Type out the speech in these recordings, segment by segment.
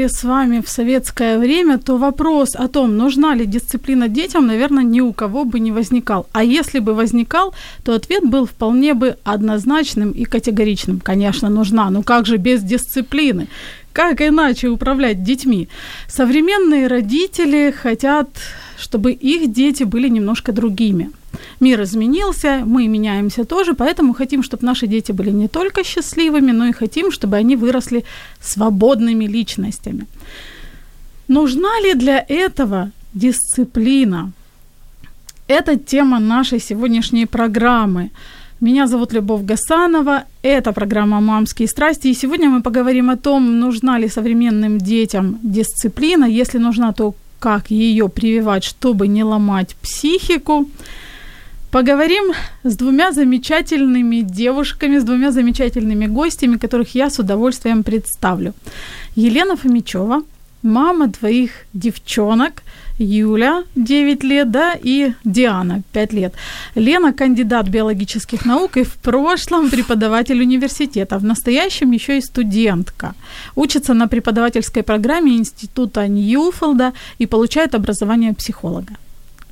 Жили с вами в советское время, то вопрос о том, нужна ли дисциплина детям, наверное, ни у кого бы не возникал. А если бы возникал, то ответ был вполне бы однозначным и категоричным. Конечно, нужна, но как же без дисциплины? Как иначе управлять детьми? Современные родители хотят, чтобы их дети были немножко другими. Мир изменился, мы меняемся тоже, поэтому хотим, чтобы наши дети были не только счастливыми, но и хотим, чтобы они выросли свободными личностями. Нужна ли для этого дисциплина? Это тема нашей сегодняшней программы. Меня зовут Любовь Гасанова, это программа «Мамские страсти», и сегодня мы поговорим о том, нужна ли современным детям дисциплина, если нужна, то как ее прививать, чтобы не ломать психику. Поговорим с двумя замечательными девушками, с двумя замечательными гостями, которых я с удовольствием представлю. Елена Фомичева, мама двоих девчонок, Юля, 9 лет, да, и Диана, 5 лет. Лена – кандидат биологических наук и в прошлом преподаватель университета, в настоящем еще и студентка. Учится на преподавательской программе Института Ньюфилда и получает образование психолога.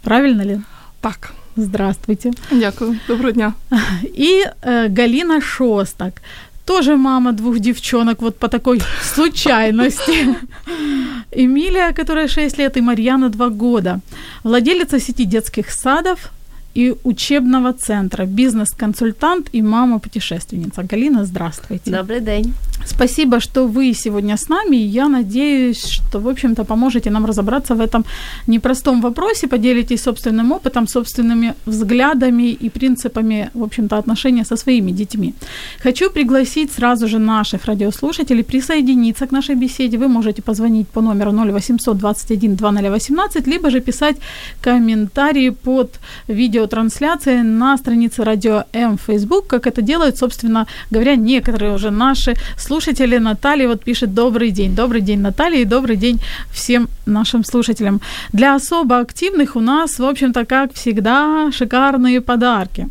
Правильно, Лен? Так. Здравствуйте. Дякую. Доброго дня. И э, Галина Шостак, тоже мама двух девчонок, вот по такой случайности. Эмилия, которая 6 лет, и Марьяна 2 года. Владелица сети детских садов и учебного центра, бизнес-консультант и мама-путешественница. Галина, здравствуйте. Добрый день. Спасибо, что вы сегодня с нами. Я надеюсь, что, в общем-то, поможете нам разобраться в этом непростом вопросе, поделитесь собственным опытом, собственными взглядами и принципами, в общем-то, отношения со своими детьми. Хочу пригласить сразу же наших радиослушателей присоединиться к нашей беседе. Вы можете позвонить по номеру 0800 21 2018, либо же писать комментарии под видеотрансляцией на странице Радио М в Facebook, как это делают, собственно говоря, некоторые уже наши слушатели. Наталья вот пишет «Добрый день». Добрый день, Наталья, и добрый день всем нашим слушателям. Для особо активных у нас, в общем-то, как всегда, шикарные подарки.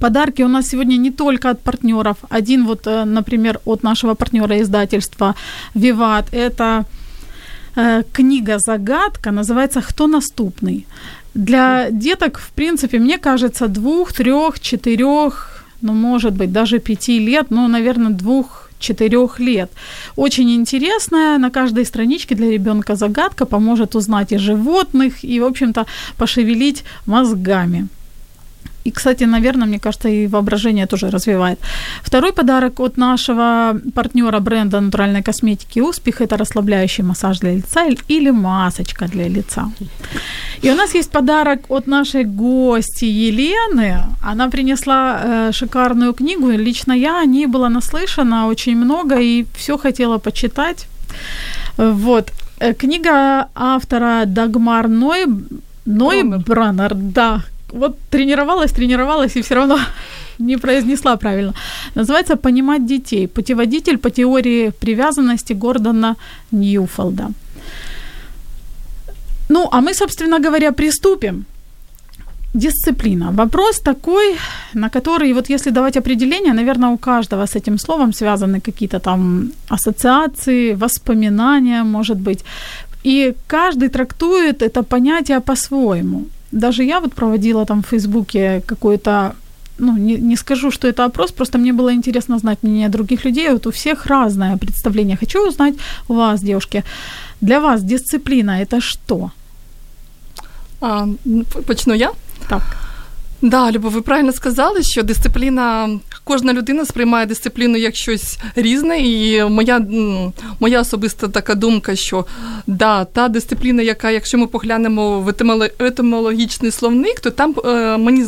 Подарки у нас сегодня не только от партнеров. Один вот, э, например, от нашего партнера издательства «Виват». Это э, книга-загадка, называется «Кто наступный?». Для деток, в принципе, мне кажется, двух, трех, четырех, ну, может быть, даже пяти лет, ну, наверное, двух, четырех лет. Очень интересная, на каждой страничке для ребенка загадка поможет узнать и животных, и, в общем-то, пошевелить мозгами. И, кстати, наверное, мне кажется, и воображение тоже развивает. Второй подарок от нашего партнера бренда натуральной косметики «Успех» – это расслабляющий массаж для лица или масочка для лица. И у нас есть подарок от нашей гости Елены. Она принесла э, шикарную книгу. Лично я о ней была наслышана очень много и все хотела почитать. Вот. Э, Книга автора Дагмар Ной... Нойбранер, да, вот тренировалась, тренировалась и все равно не произнесла правильно. Называется «Понимать детей. Путеводитель по теории привязанности Гордона Ньюфолда». Ну, а мы, собственно говоря, приступим. Дисциплина. Вопрос такой, на который, вот если давать определение, наверное, у каждого с этим словом связаны какие-то там ассоциации, воспоминания, может быть. И каждый трактует это понятие по-своему даже я вот проводила там в Фейсбуке какой-то ну, не, не скажу, что это опрос, просто мне было интересно знать мнение других людей. Вот у всех разное представление. Хочу узнать у вас, девушки, Для вас дисциплина это что? А, почну я? Так. Да, Любов, ви правильно сказали, що дисципліна, кожна людина сприймає дисципліну як щось різне, і моя моя особиста така думка, що да, та дисципліна, яка, якщо ми поглянемо в етимологічний словник, то там е, мені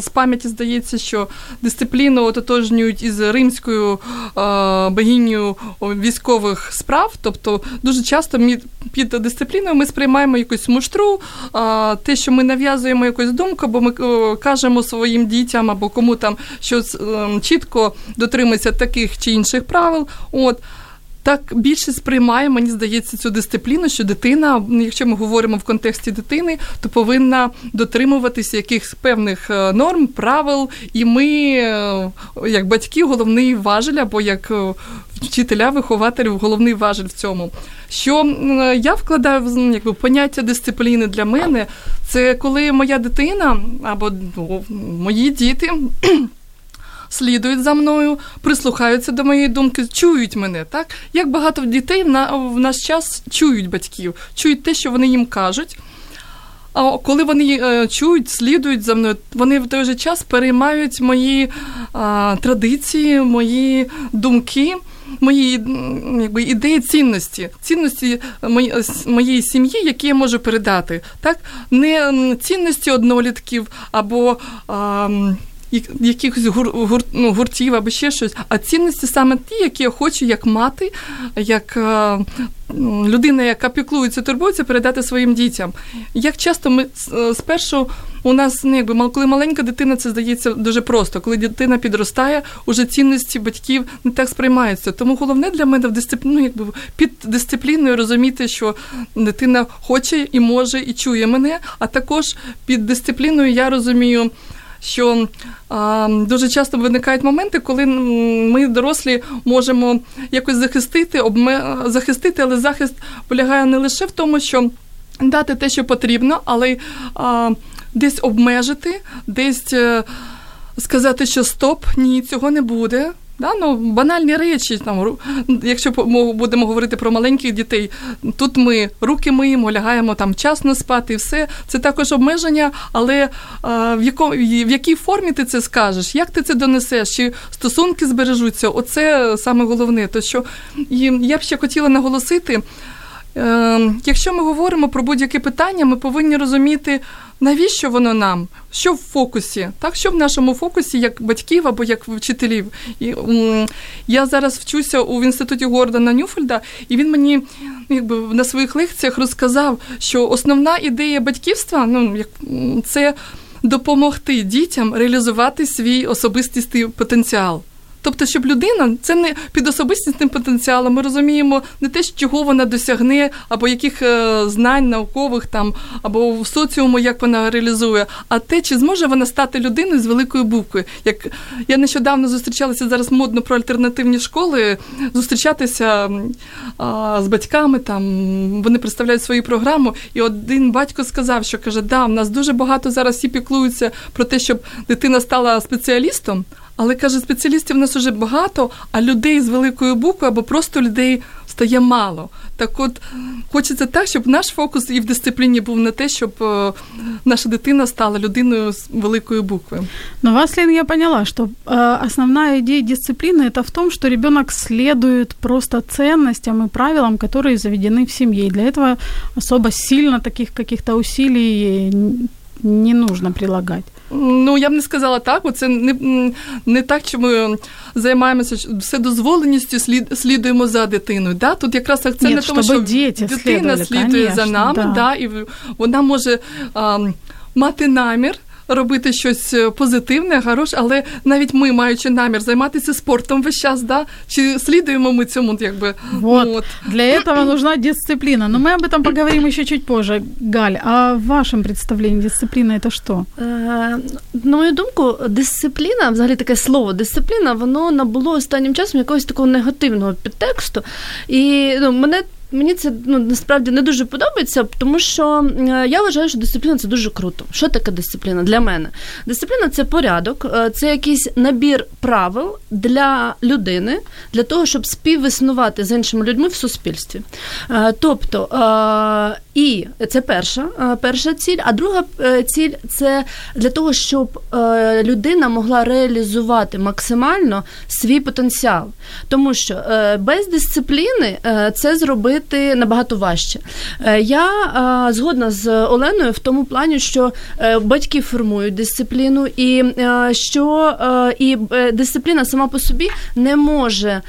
з пам'яті здається, що дисципліну ототожнюють із римською е, богинею військових справ. Тобто дуже часто ми під дисципліною ми сприймаємо якусь муштру, е, те, що ми нав'язуємо якусь думку, бо ми е, кажемо своїм дітям або кому там, що чітко дотримується таких чи інших правил. От. Так більше сприймає, мені здається, цю дисципліну, що дитина, якщо ми говоримо в контексті дитини, то повинна дотримуватися якихось певних е, норм, правил, і ми, е, як батьки, головний важель, або як е, вчителя, вихователів, головний важель в цьому. Що я вкладаю в якби, поняття дисципліни для мене, це коли моя дитина або ну, мої діти. Слідують за мною, прислухаються до моєї думки, чують мене. Так як багато дітей на в наш час чують батьків, чують те, що вони їм кажуть. А коли вони е, чують, слідують за мною, вони в той же час переймають мої е, традиції, мої думки мої якби, ідеї цінності, цінності моєї сім'ї, які я можу передати. Так? Не цінності однолітків або. А, Якихось гур, гур, ну, гуртів або ще щось, а цінності саме ті, які я хочу, як мати, як е, людина, яка піклується, турбується, передати своїм дітям. Як часто ми е, спершу у нас ну, якби коли маленька дитина, це здається дуже просто. Коли дитина підростає, уже цінності батьків не так сприймаються. Тому головне для мене в дисципліну, ну, якби під дисципліною розуміти, що дитина хоче і може, і чує мене. А також під дисципліною я розумію. Що а, дуже часто виникають моменти, коли ми, дорослі, можемо якось захистити, обме... захистити, але захист полягає не лише в тому, що дати те, що потрібно, але а, десь обмежити, десь е, сказати, що стоп, ні, цього не буде. Да, ну, Банальні речі, там, якщо будемо говорити про маленьких дітей, тут ми руки миємо, лягаємо там вчасно спати, і все. Це також обмеження, але а, в, яко, в якій формі ти це скажеш, як ти це донесеш, чи стосунки збережуться, оце саме головне. То що і я б ще хотіла наголосити. Е, якщо ми говоримо про будь-яке питання, ми повинні розуміти, навіщо воно нам, що в фокусі, так що в нашому фокусі, як батьків або як вчителів. І, Я зараз вчуся у інституті Гордона Нюфельда, і він мені якби на своїх лекціях розказав, що основна ідея батьківства ну, як це допомогти дітям реалізувати свій особистий потенціал. Тобто, щоб людина це не під особистісним потенціалом. Ми розуміємо не те, чого вона досягне, або яких е, знань наукових там, або в соціуму, як вона реалізує, а те, чи зможе вона стати людиною з великої букви. Як я нещодавно зустрічалася зараз модно про альтернативні школи, зустрічатися а, з батьками, там вони представляють свою програму, і один батько сказав, що каже: да, в нас дуже багато зараз всі піклуються про те, щоб дитина стала спеціалістом. Але каже, спеціалістів в нас уже багато, а людей з великою буквою або просто людей стає мало. Так от хочеться так, щоб наш фокус і в дисципліні був на те, щоб э, наша дитина стала людиною з великою букви. Ну, вас, Лен, я поняла, что э, основная идея дисциплины это в том, что ребенок следует просто ценностям и правилам, которые заведены в семье. И для этого особо сильно таких каких-то усилий не нужно прилагать. Ну, я б не сказала так, це не не так, що ми займаємося вседозволеністю, слід, слідуємо за дитиною. Да? Тут якраз акцент на тому, що дитина слідує конечно, за нами, да. да, і вона може а, мати намір робити щось е, позитивне, хороше, але навіть ми, маючи намір займатися спортом весь час, да? чи слідуємо ми цьому, якби вот. вот. для этого нужна дисциплина. Но мы об этом поговорим еще чуть позже. Галь, а в вашем представлении дисципліна это що? Е, на мою думку, дисципліна, взагалі таке слово дисципліна, воно набуло останнім часом якогось такого негативного підтексту. І ну, мене мені це ну насправді не дуже подобається, тому що е, я вважаю, що дисципліна це дуже круто. Що таке дисципліна для мене? Дисципліна це порядок, е, це якийсь набір правил для людини, для того, щоб співіснувати з іншими людьми в суспільстві. Е, тобто, і це перша перша ціль, а друга ціль це для того, щоб людина могла реалізувати максимально свій потенціал. Тому що без дисципліни це зробити робити набагато важче. Е, я згодна з Оленою в тому плані, що е, батьки формують дисципліну, і е, що і дисципліна сама по собі не може.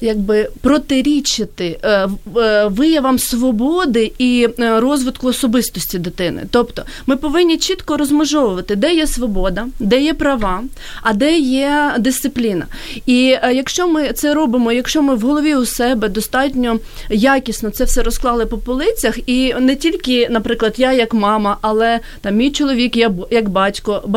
Якби протирічити е, е, виявам свободи і е, розвитку особистості дитини. Тобто ми повинні чітко розмежовувати, де є свобода, де є права, а де є дисципліна. І якщо ми це робимо, якщо ми в голові у себе достатньо якісно це все розклали по полицях, і не тільки, наприклад, я як мама, але там мій чоловік, я як батько,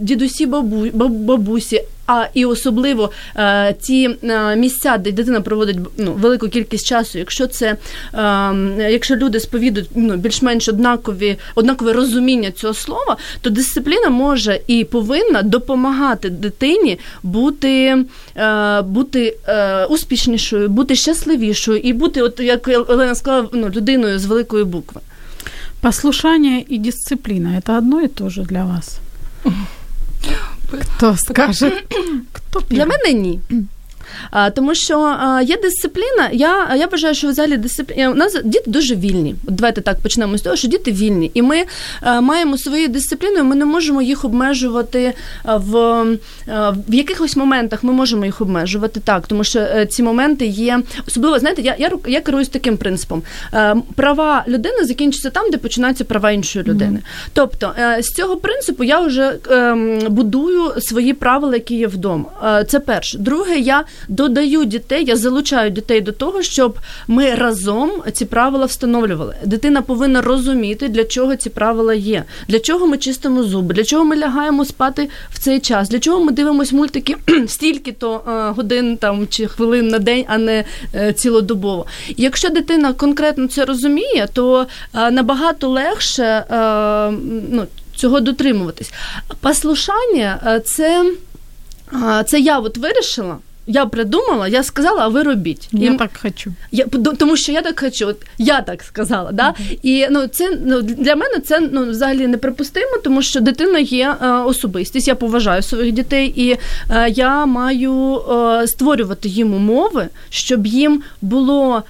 дідусі, бабу, бабусі а і особливо е, ті е, місця, де дитина проводить ну, велику кількість часу, якщо це е, якщо люди сповідують ну, більш-менш однакові однакове розуміння цього слова, то дисципліна може і повинна допомагати дитині бути е, бути е, успішнішою, бути щасливішою і бути, от як Олена сказала, ну, людиною з великої букви. Послушание и дисциплина – это одно и то же для вас? Хто скаже? Хто Для мене ні. А, Тому що є дисципліна. Я я вважаю, що взагалі дисципліна у нас діти дуже вільні. От Давайте так почнемо з того, що діти вільні, і ми маємо свою дисципліну. Ми не можемо їх обмежувати в в якихось моментах. Ми можемо їх обмежувати так, тому що е, ці моменти є особливо. Знаєте, я я, я керуюсь таким принципом: е, права людини закінчуються там, де починаються права іншої людини. Mm. Тобто е, з цього принципу я вже ем, будую свої правила, які є вдома. Це перше. Друге, я додаю дітей, я залучаю дітей до того, щоб ми разом ці правила встановлювали. Дитина повинна розуміти, для чого ці правила є, для чого ми чистимо зуби, для чого ми лягаємо спати в цей час, для чого ми дивимося мультики стільки-то е, годин там чи хвилин на день, а не е, цілодобово. якщо дитина конкретно це розуміє, то е, набагато легше ну, цього дотримуватись. Послушання це. Це я от вирішила, я придумала, я сказала, а ви робіть. Я і, так хочу. Я, Тому що я так хочу, от я так сказала. Да? Mm-hmm. І ну, це ну, для мене це ну, взагалі неприпустимо, тому що дитина є е, особистість, я поважаю своїх дітей, і е, я маю е, створювати їм умови, щоб їм було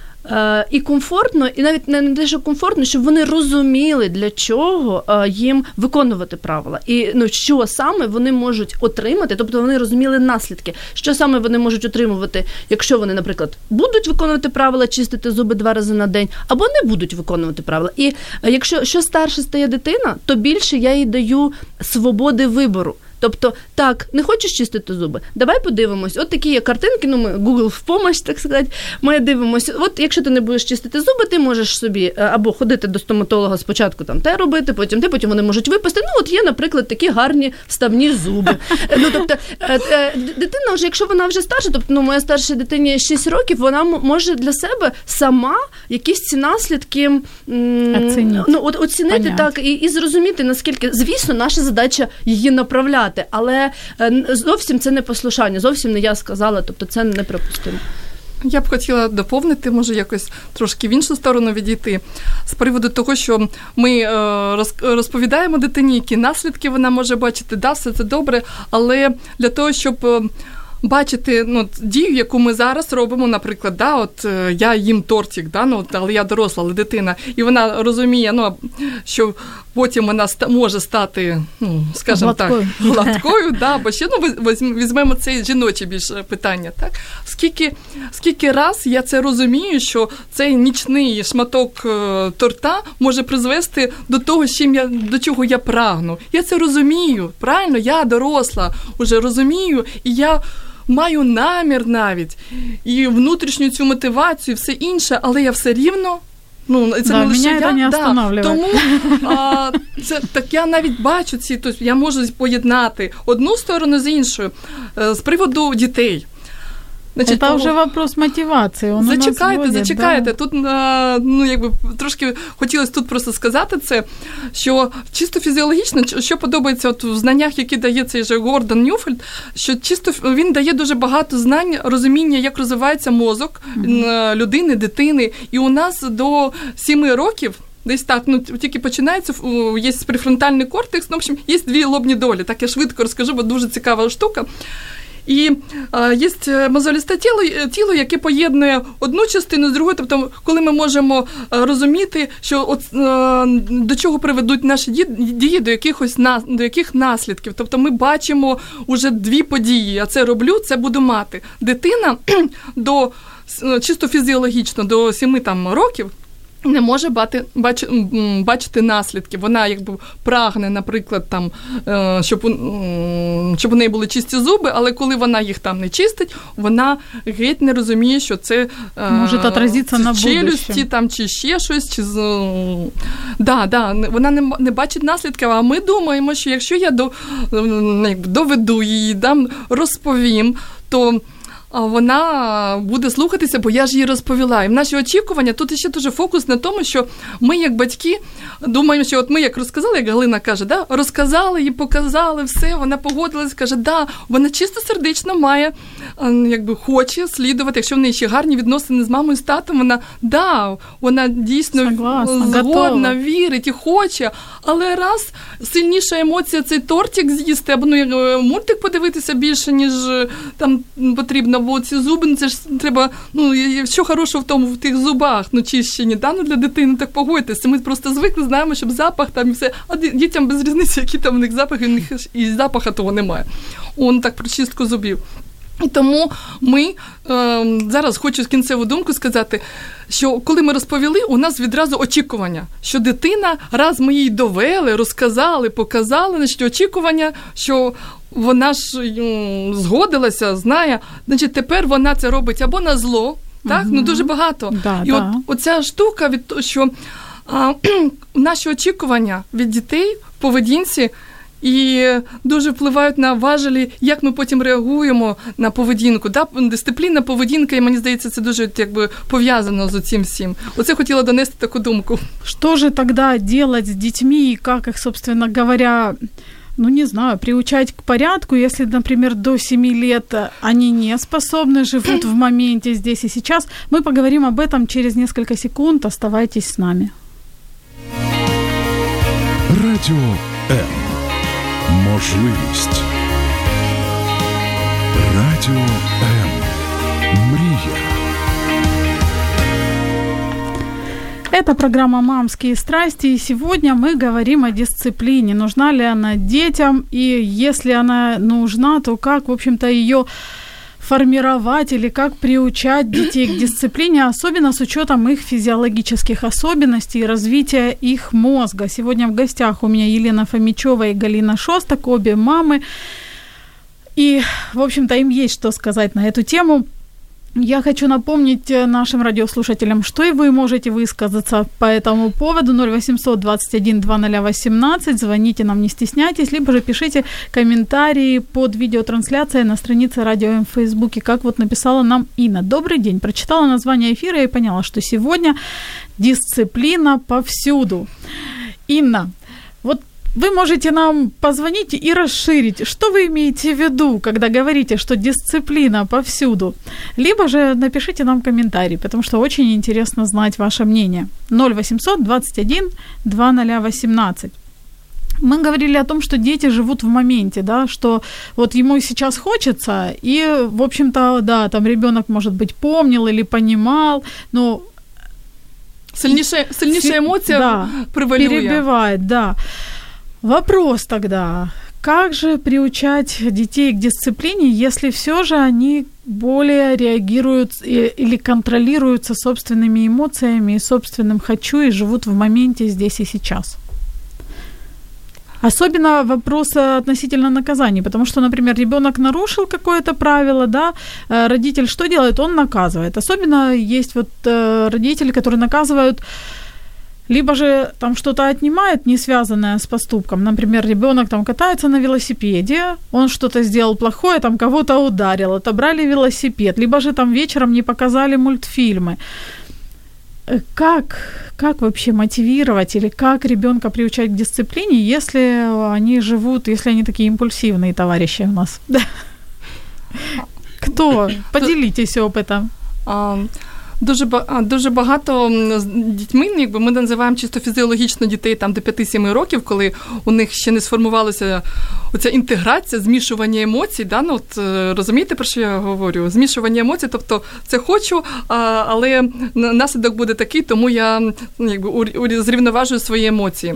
і комфортно, і навіть не що комфортно, щоб вони розуміли, для чого е, їм виконувати правила, і ну що саме вони можуть отримати, тобто вони розуміли наслідки, що саме вони можуть отримувати, якщо вони, наприклад, будуть виконувати правила, чистити зуби два рази на день, або не будуть виконувати правила. І е, якщо що старше стає дитина, то більше я їй даю свободи вибору. Тобто, так, не хочеш чистити зуби? Давай подивимось. От такі є картинки, ну ми Google в помощь, так сказати. Ми дивимося. От якщо ти не будеш чистити зуби, ти можеш собі е, або ходити до стоматолога спочатку там те робити, потім те, потім вони можуть випасти. Ну, от є, наприклад, такі гарні вставні зуби. Ну, тобто, е, е, дитина вже, якщо вона вже старша, тобто ну, моя старша дитині 6 років, вона може для себе сама якісь ці наслідки ну, от, оцінити так і, і зрозуміти, наскільки, звісно, наша задача її направляти сказати, але е, зовсім це не послушання, зовсім не я сказала, тобто це неприпустимо. Я б хотіла доповнити, може якось трошки в іншу сторону відійти. З приводу того, що ми е, розповідаємо дитині, які наслідки вона може бачити, да, все це добре, але для того, щоб е, бачити ну, дію, яку ми зараз робимо, наприклад, да, от я їм тортик, да, ну, але я доросла, але дитина, і вона розуміє, ну, що потім вона може стати, ну скажімо так, гладкою, да, бо ще ну візьмемо це жіноче більше питання. Так скільки скільки раз я це розумію, що цей нічний шматок е, торта може призвести до того, чим я до чого я прагну. Я це розумію. Правильно, я доросла, уже розумію, і я. Маю намір навіть і внутрішню цю мотивацію, і все інше, але я все рівно Ну, це да, не лише я, не да. Тому а, це так я навіть бачу ці, тобто я можу поєднати одну сторону з іншою е, з приводу дітей. Значить, Це вже вопрос мотивації. Он зачекайте, вводить, зачекайте. Да? Тут ну якби трошки хотілося тут просто сказати це, що чисто фізіологічно, що подобається от в знаннях, які дає цей же Гордон Ньюфельд, що чисто він дає дуже багато знань, розуміння, як розвивається мозок mm-hmm. людини, дитини. І у нас до сіми років. Десь так, ну тільки починається є префронтальний кортекс. Ну, в общем, є дві лобні долі. Так я швидко розкажу, бо дуже цікава штука. І е, є мозолісте тіло, е, тіло, яке поєднує одну частину з другою. Тобто, коли ми можемо е, розуміти, що от е, до чого приведуть наші дії, до якихось до яких наслідків. Тобто ми бачимо уже дві події. А це роблю, це буду мати. Дитина до чисто фізіологічно до сіми там років не може бати, бач, бачити наслідки. Вона якби прагне, наприклад, там, е, щоб щоб у неї були чисті зуби, але коли вона їх там не чистить, вона геть не розуміє, що це е, може отразитися на челюсті там, чи ще щось. Чи... Да, да, Вона не не бачить наслідків, а ми думаємо, що якщо я до, доведу її, дам, розповім, то вона буде слухатися, бо я ж їй розповіла. І в наші очікування тут ще дуже фокус на тому, що ми, як батьки, думаємо, що от ми як розказали, як Галина каже, да, розказали їй, показали все, вона погодилась, каже, да, вона чисто сердечно має, якби хоче слідувати, якщо в неї ще гарні відносини з мамою з татом, вона да, вона дійсно Согласна, згодна, вірить і хоче, але раз сильніша емоція цей тортик з'їсти, або ну, мультик подивитися більше, ніж там потрібно бо ці зуби, ну це ж треба. Ну що хорошого в тому в тих зубах, ну чищені, да? ну для дитини так погодьтеся. Ми просто звикли, знаємо, щоб запах там і все. А дітям без різниці, які там у них запахи, у них і запаха того немає. Он так про чистку зубів. І тому ми е, зараз хочу кінцеву думку сказати, що коли ми розповіли, у нас відразу очікування, що дитина, раз ми їй довели, розказали, показали, значить очікування, що вона ж згодилася, знає, значить тепер вона це робить або на зло, так? Угу. Ну дуже багато. Да, І да. от оця штука від того, що а, наші очікування від дітей в поведінці. І дуже впливають на важелі, як ми потім реагуємо на поведінку. Да? Дисципліна, поведінка, і мені здається, це дуже якби пов'язано з цим всім. Оце хотіла донести таку думку. Що ж тоді делать з дітьми, і як їх, собственно говоря, ну, не знаю, приучать к порядку, если, например, до 7 лет они не способны, живут в моменте здесь и сейчас. Мы поговорим об этом через несколько секунд. Оставайтесь с нами. Радіо М. Можливість. Радіо М. Мрія. Это программа «Мамские страсти», и сегодня мы говорим о дисциплине. Нужна ли она детям, и если она нужна, то как, в общем-то, ее формировать или как приучать детей к дисциплине, особенно с учетом их физиологических особенностей и развития их мозга. Сегодня в гостях у меня Елена Фомичева и Галина Шостак, обе мамы. И, в общем-то, им есть что сказать на эту тему. Я хочу напомнить э, нашим радиослушателям, что и вы можете высказаться по этому поводу 0800 21 2018. Звоните нам, не стесняйтесь, либо же пишите комментарии под видеотрансляцией на странице Радио в Фейсбуке, как вот написала нам Инна. Добрый день, прочитала название эфира и поняла, что сегодня дисциплина повсюду. Инна, вот вы можете нам позвонить и расширить, что вы имеете в виду, когда говорите, что дисциплина повсюду. Либо же напишите нам комментарий, потому что очень интересно знать ваше мнение. 0800 21 2018. Мы говорили о том, что дети живут в моменте, да, что вот ему сейчас хочется, и, в общем-то, да, там ребенок, может быть, помнил или понимал, но Сильнейшая, сильнейшая эмоция да, перебивает, да. Вопрос тогда, как же приучать детей к дисциплине, если все же они более реагируют или контролируются собственными эмоциями и собственным хочу и живут в моменте здесь и сейчас? Особенно вопрос относительно наказаний, потому что, например, ребенок нарушил какое-то правило, да, э, родитель что делает? Он наказывает. Особенно есть вот э, родители, которые наказывают либо же там что-то отнимает, не связанное с поступком. Например, ребенок там катается на велосипеде, он что-то сделал плохое, там кого-то ударил, отобрали велосипед, либо же там вечером не показали мультфильмы. Э, Как, как вообще мотивировать или как ребенка приучать к дисциплине, если они живут, если они такие импульсивные товарищи у нас? Кто? Поделитесь опытом. Дуже дуже багато з дітьми, ну, якби ми називаємо чисто фізіологічно дітей там до 5-7 років, коли у них ще не сформувалася оця інтеграція, змішування емоцій. Да? Ну, от, е, розумієте, про що я говорю? Змішування емоцій, тобто це хочу, але наслідок буде такий, тому я якби зрівноважую свої емоції.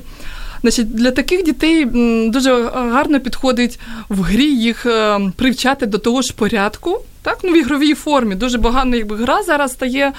Значить, для таких дітей дуже гарно підходить в грі їх е, привчати до того ж порядку. Так, ну в ігровій формі дуже багато якби гра зараз стає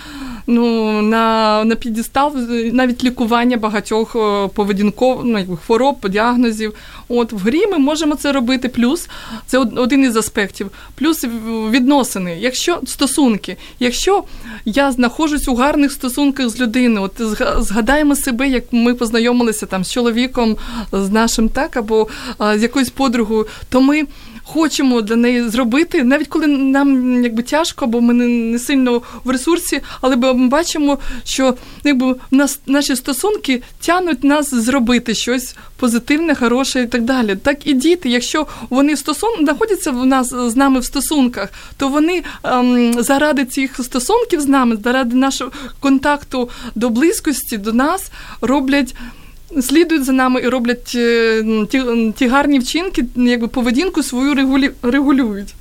ну, на, на підістал навіть лікування багатьох е, поведінков, ну, якби хвороб, діагнозів. От в грі ми можемо це робити. Плюс це один із аспектів. Плюс відносини. Якщо стосунки, якщо я знаходжусь у гарних стосунках з людиною, от згадаємо себе, як ми познайомилися там з чоловіком, з нашим так, або а, з якоюсь подругою, то ми. Хочемо для неї зробити, навіть коли нам якби тяжко, бо ми не, не сильно в ресурсі, але ми бачимо, що якби нас наші стосунки тянуть нас зробити щось позитивне, хороше і так далі. Так і діти, якщо вони стосун... знаходяться в нас з нами в стосунках, то вони ем, заради цих стосунків з нами, заради нашого контакту до близькості до нас роблять. Слідують за нами і роблять е, ті, ті гарні вчинки, якби поведінку свою регулі... регулюють.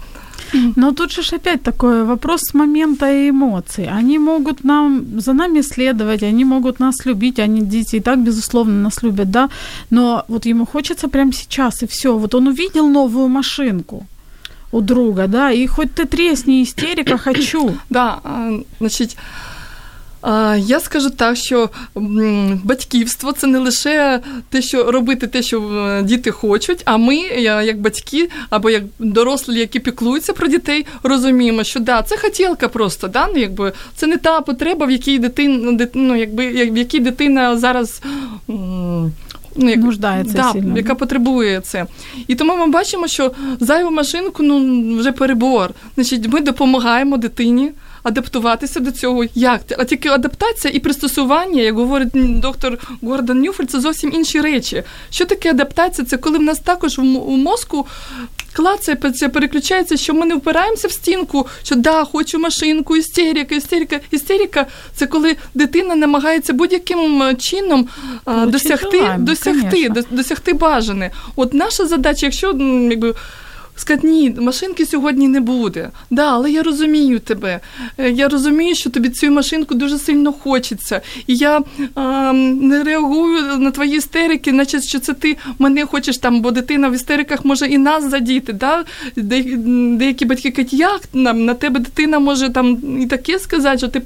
Но тут же ж опять такой вопрос с момента и эмоций. Они могут нам, за нами следовать, они могут нас любить, они дети и так, безусловно, нас любят, да, но вот ему хочется прямо сейчас, и все. Вот он увидел новую машинку у друга, да, и хоть ты тресни, истерика, хочу. Да, а, значить, а, я скажу так, що батьківство це не лише те, що робити те, що е, діти хочуть, а ми, як батьки або як дорослі, які піклуються про дітей, розуміємо, що да, це хотілка просто, да, ну, якби, це не та потреба, в якій дитина, ну, якби, як- в якій дитина зараз. Ну, як, Нуждається да, сильно, яка потребує це. І тому ми бачимо, що зайву машинку ну, вже перебор. Значить, ми допомагаємо дитині адаптуватися до цього. Як? А тільки адаптація і пристосування, як говорить доктор Гордон Нюфель, це зовсім інші речі. Що таке адаптація? Це коли в нас також у мозку клацає, це переключається, що ми не впираємося в стінку, що да, хочу машинку, істерика, істерика. Істерика це коли дитина намагається будь-яким чином Получить досягти, желаємо, досягти, досягти бажане. От наша задача, якщо якби. Сказати, ні, машинки сьогодні не буде. Да, але я розумію тебе. Е, Я розумію, що тобі цю машинку дуже сильно хочеться. І я а, не реагую на твої істерики, наче що це ти мене хочеш там, бо дитина в істериках може і нас задіти. Да? Де, деякі батьки кажуть, як нам на тебе дитина може там і таке сказати, що ти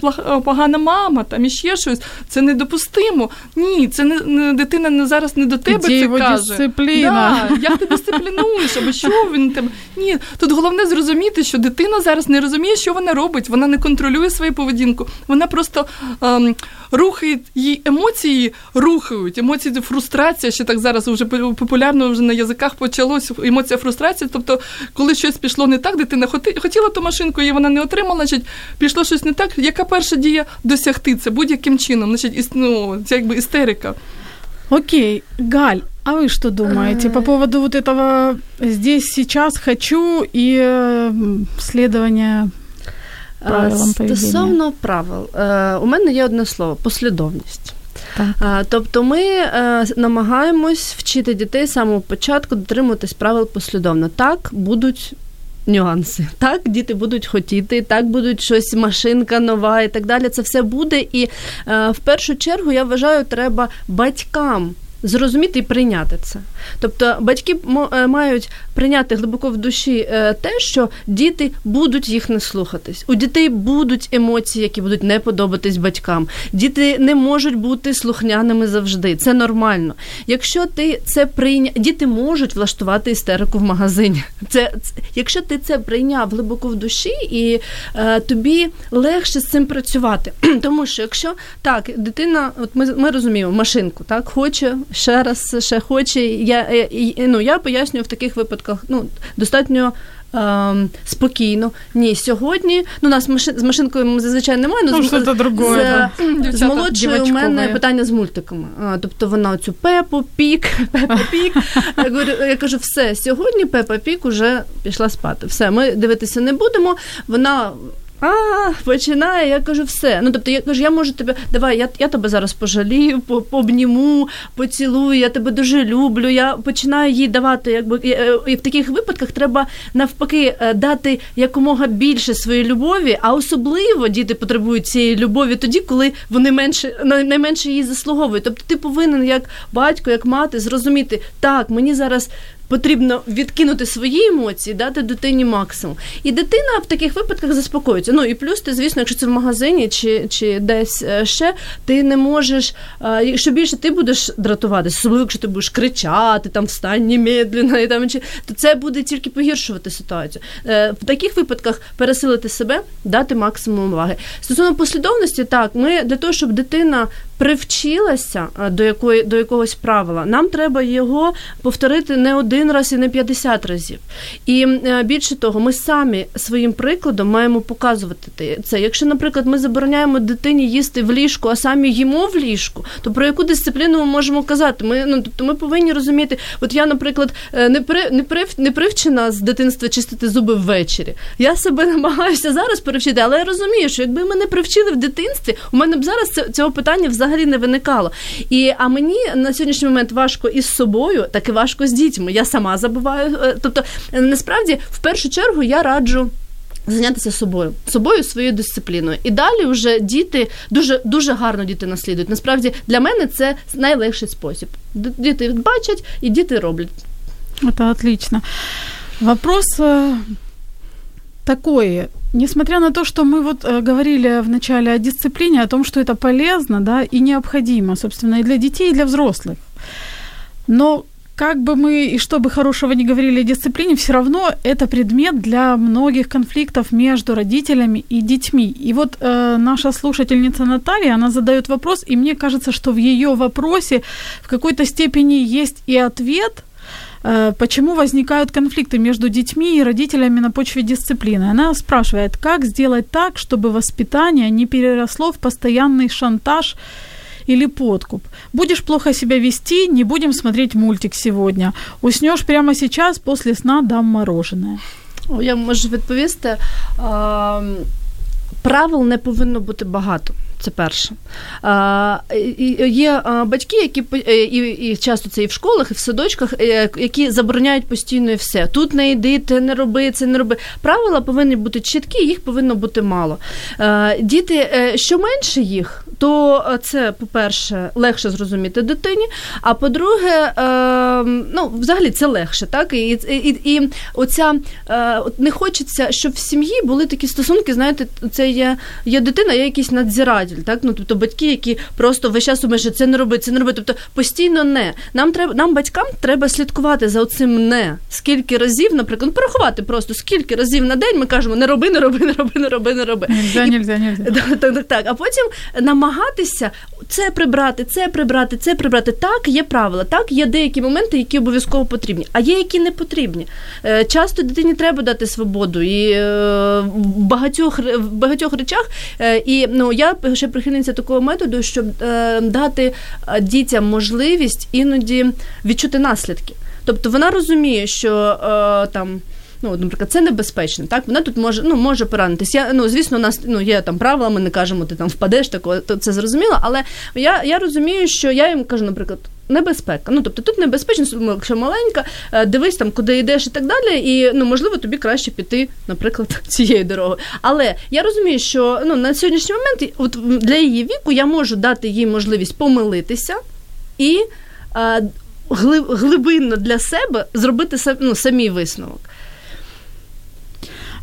погана мама, там і ще щось. Це недопустимо. Ні, це не, не дитина не зараз не до тебе Де це каже. дисципліна? Да, як ти дисциплінуєш, або що він тебе. Ні, тут головне зрозуміти, що дитина зараз не розуміє, що вона робить. Вона не контролює свою поведінку. Вона просто ем, рухає її емоції, рухають. Емоції фрустрація, ще так зараз вже популярно вже на язиках почалось емоція фрустрації. Тобто, коли щось пішло не так, дитина хотіла ту машинку, і вона не отримала, значить, пішло щось не так. Яка перша дія досягти це будь-яким чином? Значить, іс- ну, це якби істерика. Окей, Галь, а вы что думаете по поводу вот этого здесь, сейчас, хочу и э, следования правилам поведения? Стосовно правил, е, у мене є одне слово послідовність. Так. Е, Тобто ми е, намагаємось вчити дітей з самого початку дотримуватись правил послідовно. Так будуть. Нюанси. Так, діти будуть хотіти, так будуть щось, машинка нова і так далі. Це все буде. І е, в першу чергу я вважаю, треба батькам зрозуміти і прийняти це. Тобто батьки е, мають прийняти глибоко в душі е, те, що діти будуть їх не слухатись. У дітей будуть емоції, які будуть не подобатись батькам. Діти не можуть бути слухняними завжди. Це нормально. Якщо ти це прийняв, діти можуть влаштувати істерику в магазині. Це якщо ти це прийняв глибоко в душі, і е, тобі легше з цим працювати. Тому що якщо так, дитина, от ми ми розуміємо, машинку так хоче ще раз, ще хоче. Я ну я пояснюю в таких випадках ну достатньо. Ем, спокійно. Ні, сьогодні ну нас машин, з машинкою зазвичай немає. Ну, з, з, другое, з, з молодшою у мене питання з мультиками. А, тобто вона цю пепу, пік, пепа пік. Я говорю, я кажу, все, сьогодні Пепа Пік уже пішла спати. Все, ми дивитися не будемо. Вона а, починає, я кажу, все. Ну, тобто, я кажу, я можу тебе, давай, я я тебе зараз пожалію, обніму, поцілую, я тебе дуже люблю. Я починаю їй давати, якби е, і в таких випадках треба навпаки е, дати якомога більше своєї любові, а особливо діти потребують цієї любові тоді, коли вони менше найменше її заслуговують. Тобто, ти повинен як батько, як мати, зрозуміти, так, мені зараз потрібно відкинути свої емоції, дати дитині максимум. І дитина в таких випадках заспокоюється. Ну і плюс ти, звісно, якщо це в магазині чи чи десь е, ще, ти не можеш. Якщо більше ти будеш дратуватися, особливо якщо ти будеш кричати, там встань немедленно, і там чи то це буде тільки погіршувати ситуацію. Е, в таких випадках пересилити себе, дати максимум уваги. Стосовно послідовності, так ми для того, щоб дитина привчилася е, до якої до якогось правила, нам треба його повторити не один раз і не 50 разів. І е, більше того, ми самі своїм прикладом маємо показувати це. Якщо, наприклад, ми забороняємо дитині їсти в ліжку, а самі їмо в ліжку, то про яку дисципліну ми можемо казати? Ми ну тобто ми повинні розуміти, от я, наприклад, е, не при не при не привчена з дитинства чистити зуби ввечері. Я себе намагаюся зараз перевчити, але я розумію, що якби мене привчили в дитинстві, у мене б зараз цього питання взагалі не виникало. І а мені на сьогоднішній момент важко із собою, так і важко з дітьми. Я сама забуваю. Е, тобто, е, насправді, в першу чергу я раджу. Зайнятися собою, собою, своєю дисципліною. І далі вже діти дуже дуже гарно діти наслідують. Насправді для мене це найлегший спосіб. Діти бачать і діти роблять. Це отлично. Вопрос е, такой. Несмотря на то, что мы вот э, говорили в начале о дисциплине, о том, что это полезно, да, и необходимо, собственно, и для детей, и для взрослых. Но как бы мы и что бы хорошего не говорили о дисциплине, все равно это предмет для многих конфликтов между родителями и детьми. И вот э, наша слушательница Наталья, она задает вопрос, и мне кажется, что в ее вопросе в какой-то степени есть и ответ – Э, почему возникают конфликты между детьми и родителями на почве дисциплины. Она спрашивает, как сделать так, чтобы воспитание не переросло в постоянный шантаж или подкуп. Будешь плохо себя вести, не будем смотреть мультик сегодня. Уснешь прямо сейчас, после сна дам мороженое. Я можу відповісти. Правил не повинно бути багато. Це перше. А, Є батьки, які е, і, і часто це і в школах, і в садочках, е, які забороняють постійно і все. Тут не йди, ти не роби, це не роби. Правила повинні бути чіткі, їх повинно бути мало. Діти, е, що менше їх, то це, по-перше, легше зрозуміти дитині. А по-друге, ну, взагалі це легше, так? І і, і оця не хочеться, щоб в сім'ї були такі стосунки, знаєте, це є, є дитина, є якийсь надзиратель вихователь, так ну тобто батьки, які просто весь час у що це не роби, це не роби. Тобто постійно не. Нам треба, нам батькам треба слідкувати за цим не. Скільки разів, наприклад, ну, порахувати просто скільки разів на день ми кажемо не роби, не роби, не роби, не роби, не роби. Нельзя, нельзя, нельзя. Так, так, так. А потім намагатися це прибрати, це прибрати, це прибрати. Так, є правила, так, є деякі моменти, які обов'язково потрібні, а є які не потрібні. Е, часто дитині треба дати свободу і е, в багатьох в багатьох речах. Е, і ну я ще прихильниця такого методу, щоб дати дітям можливість іноді відчути наслідки. Тобто вона розуміє, що там ну, наприклад, це небезпечно. Так, вона тут може ну, може поранитись. Я, ну, звісно, у нас ну, є там правила, ми не кажемо, ти там впадеш, такого, то це зрозуміло. Але я я розумію, що я їм кажу, наприклад. Небезпека. Ну, тобто тут небезпечно, якщо маленька, е, дивись там, куди йдеш і так далі, і ну, можливо, тобі краще піти, наприклад, цією дорогою. Але я розумію, що ну, на сьогоднішній момент от для її віку я можу дати їй можливість помилитися і е, глибинно для себе зробити ну, самі висновок.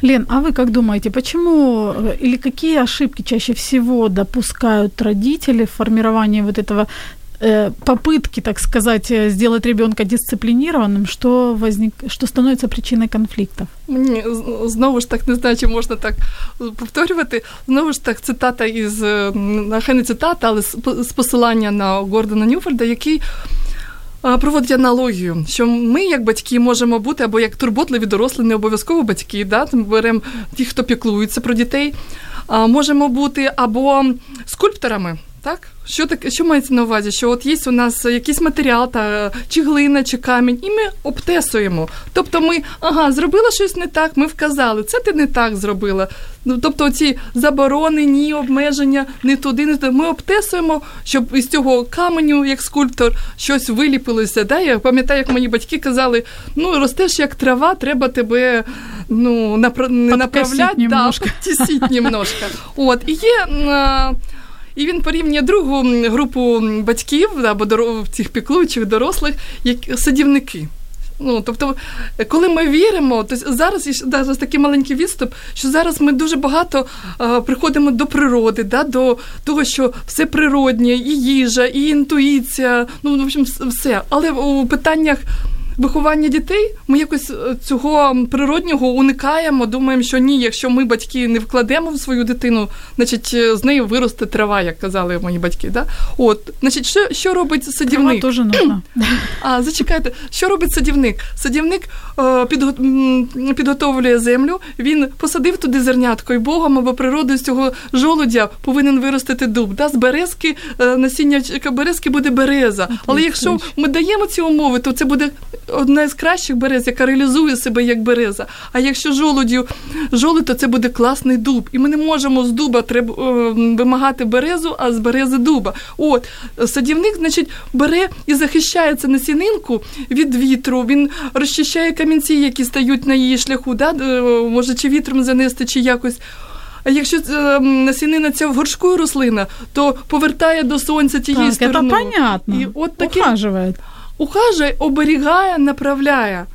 Лен, а вы как думаете, почему э, или какие ошибки чаще всего допускают родители в формировании вот этого э, попытки, так сказать, э, сделать ребенка дисциплинированным, что возник, что становится причиной конфликтов? Мені знову ж так не знаю, чи можна так повторювати. Знову ж так, цитата із нехай не цитата, але з посилання на Гордона Ньюфорда, який проводить аналогію, що ми, як батьки, можемо бути або як турботливі дорослі, не обов'язково батьки, да, беремо ті, хто піклується про дітей, можемо бути або скульпторами. Так, що таке, що мається на увазі? Що от є у нас якийсь матеріал, та чи глина, чи камінь, і ми обтесуємо. Тобто, ми ага, зробила щось не так, ми вказали, це ти не так зробила. Ну, тобто, ці заборони, ні, обмеження, не туди, не туди. Ми обтесуємо, щоб із цього каменю, як скульптор, щось виліпилося. Да? Я пам'ятаю, як мої батьки казали: ну ростеш як трава, треба тебе ну, напра... не направляти, да, немножко. От і є. І він порівнює другу групу батьків або цих піклуючих дорослих як садівники. Ну, тобто, коли ми віримо, то зараз і зараз такий маленький відступ, що зараз ми дуже багато а, приходимо до природи, да, до того, що все природнє, і їжа, і інтуїція, ну в общем, все. Але у питаннях виховання дітей ми якось е, цього природнього уникаємо. Думаємо, що ні, якщо ми батьки не вкладемо в свою дитину, значить е, з неї виросте трава, як казали мої батьки. Да? От, значить, що що робить садівник? Трава теж нужна. А зачекайте, що робить садівник? Садівник. Підготовлює землю, він посадив туди зернятко, і Богом або природою з цього жолудя повинен виростити дуб. Да? З березки е, насіння березки буде береза. Але якщо ми даємо ці умови, то це буде одна з кращих берез, яка реалізує себе як береза. А якщо жолудів жолудь, то це буде класний дуб. І ми не можемо з дуба треба е, вимагати березу, а з берези дуба. От садівник, значить, бере і захищає цю насінинку від вітру. Він розчищає камінці, які стають на її шляху, да? Е, може чи вітром занести, чи якось. А якщо е, насінина ця в горшку рослина, то повертає до сонця тієї так, сторони. Це понятно. І от таке... Ухаживает ухажує, оберігає, направляє.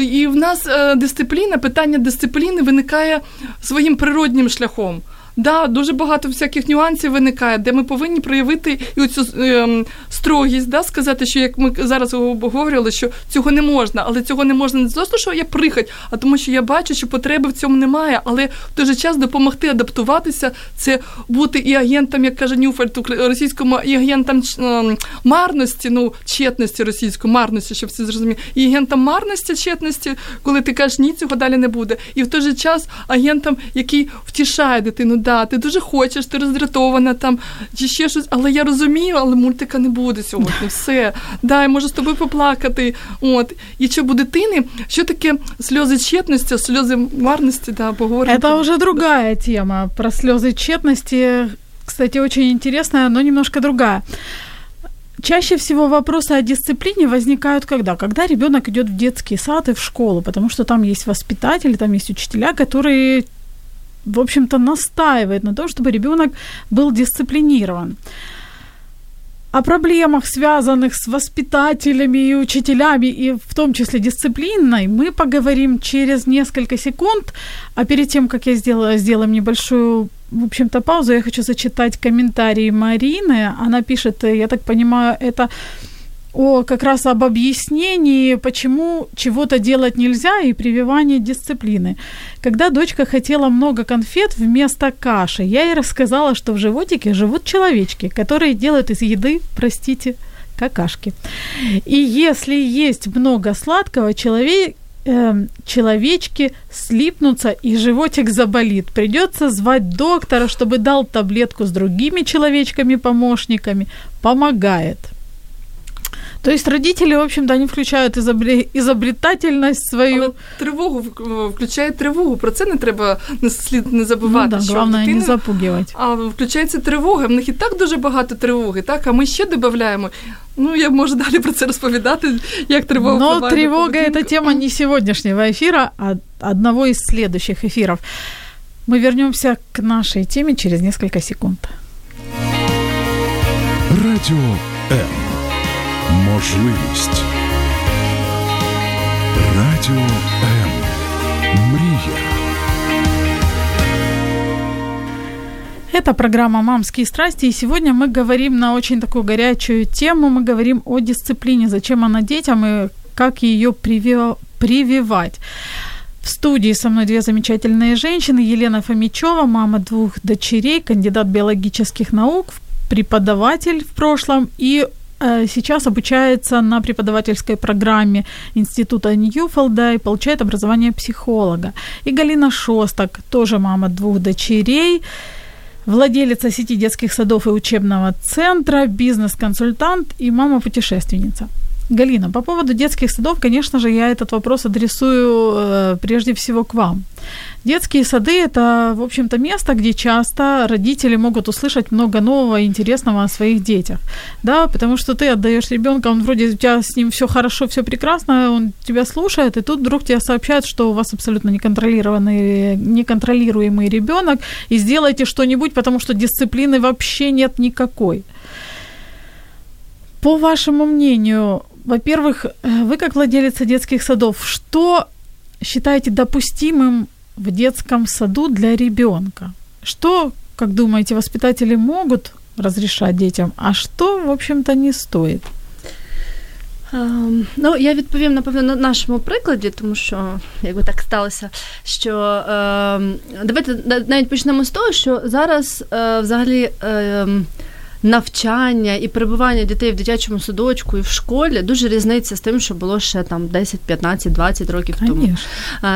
І в нас е, дисципліна, питання дисципліни виникає своїм природнім шляхом. Да, дуже багато всяких нюансів виникає, де ми повинні проявити і оцю е, строгість, да, сказати, що як ми зараз обговорювали, що цього не можна, але цього не можна не за те, що я прихать, а тому, що я бачу, що потреби в цьому немає. Але в той же час допомогти адаптуватися, це бути і агентом, як каже Нюфальд, російському і агентом е, марності, ну четності російської марності, щоб всі зрозуміли, і агентом марності, четності, коли ти кажеш, ні, цього далі не буде. І в той же час агентом, який втішає дитину да, ти дуже хочеш, ти роздратована там, чи ще щось, але я розумію, але мультика не буде сьогодні. Все. Да, я можу з тобою поплакати. От. І щоб у дитини, що таке сльози тщетності, сльози марності, да, поговоримо. Это уже другая тема про слезы тщетности. Кстати, очень интересная, но немножко другая. Чаще всего вопросы о дисциплине возникают когда? Когда ребенок идет в детский сад и в школу, потому что там есть воспитатели, там есть учителя, которые в общем-то, настаивает на том, чтобы ребенок был дисциплинирован. О проблемах, связанных с воспитателями и учителями, и в том числе дисциплиной, мы поговорим через несколько секунд. А перед тем, как я сделала, сделаем небольшую, в общем-то, паузу, я хочу зачитать комментарии Марины. Она пишет, я так понимаю, это о как раз об объяснении, почему чего-то делать нельзя и прививании дисциплины. Когда дочка хотела много конфет вместо каши, я ей рассказала, что в животике живут человечки, которые делают из еды, простите, какашки. И если есть много сладкого, человек, э, человечки слипнутся и животик заболит. Придется звать доктора, чтобы дал таблетку с другими человечками-помощниками. Помогает. То есть родители, в общем-то, они включають изобретательность свою. Але тривогу включає тривогу. Про це не треба не слід не забувати. Ну, да, що головне дитини, не запугувати. А включається тривога. В них і так дуже багато тривоги, так? А ми ще додаємо. Ну, я можу далі про це розповідати, як тривога. Но тривога – это тема не сегодняшнего эфира, а одного из следующих эфиров. Мы вернемся к нашей теме через несколько секунд. Радио М. можливість. Радіо М. Мрія. Это программа «Мамские страсти», и сегодня мы говорим на очень такую горячую тему. Мы говорим о дисциплине, зачем она детям и как ее прививать. В студии со мной две замечательные женщины. Елена Фомичева, мама двух дочерей, кандидат биологических наук, преподаватель в прошлом и э, сейчас обучается на преподавательской программе Института Ньюфолда и получает образование психолога. И Галина Шостак, тоже мама двух дочерей, владелица сети детских садов и учебного центра, бизнес-консультант и мама-путешественница. Галина, по поводу детских садов, конечно же, я этот вопрос адресую э, прежде всего к вам. Детские сады – это, в общем-то, место, где часто родители могут услышать много нового и интересного о своих детях, да, потому что ты отдаешь ребенка, он вроде у тебя с ним все хорошо, все прекрасно, он тебя слушает, и тут вдруг тебе сообщают, что у вас абсолютно неконтролированный, неконтролируемый ребенок, и сделайте что-нибудь, потому что дисциплины вообще нет никакой. По вашему мнению, во-первых, э, вы как владелица детских садов, что считаете допустимым в детском саду для ребенка? Что, как думаете, воспитатели могут разрешать детям, а что, в общем-то, не стоит? Um, ну, я відповім, напевно, на нашому прикладі, тому що якби так сталося, що uh, давайте навіть почнемо з того, що зараз uh, взагалі. Навчання і перебування дітей в дитячому садочку і в школі дуже різниця з тим, що було ще там 10, 15, 20 років тому.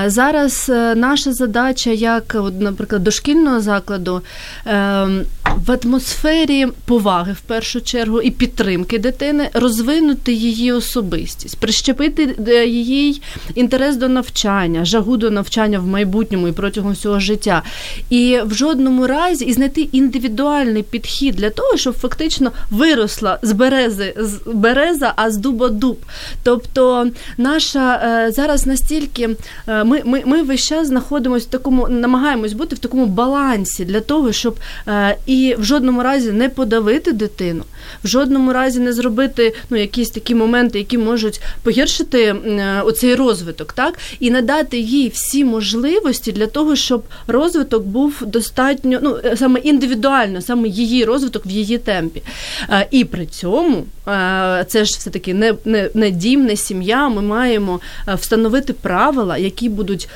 Зараз е, наша задача, як, наприклад, дошкільного закладу, ем, в атмосфері поваги в першу чергу і підтримки дитини, розвинути її особистість, прищепити е, її інтерес до навчання, жагу до навчання в майбутньому і протягом всього життя. І в жодному разі і знайти індивідуальний підхід для того, щоб фактично виросла з берези з береза, а з дуба дуб. Тобто, наша е, зараз настільки е, ми ми, ми весь час знаходимося в такому, намагаємось бути в такому балансі для того, щоб е, і в жодному разі не подавити дитину, в жодному разі не зробити ну, якісь такі моменти, які можуть погіршити оцей розвиток, так і надати їй всі можливості для того, щоб розвиток був достатньо ну саме індивідуально, саме її розвиток в її темпі. Е, і при цьому е, це ж все-таки не, не, не дім, не сім'я. Ми маємо е, встановити правила, які будуть.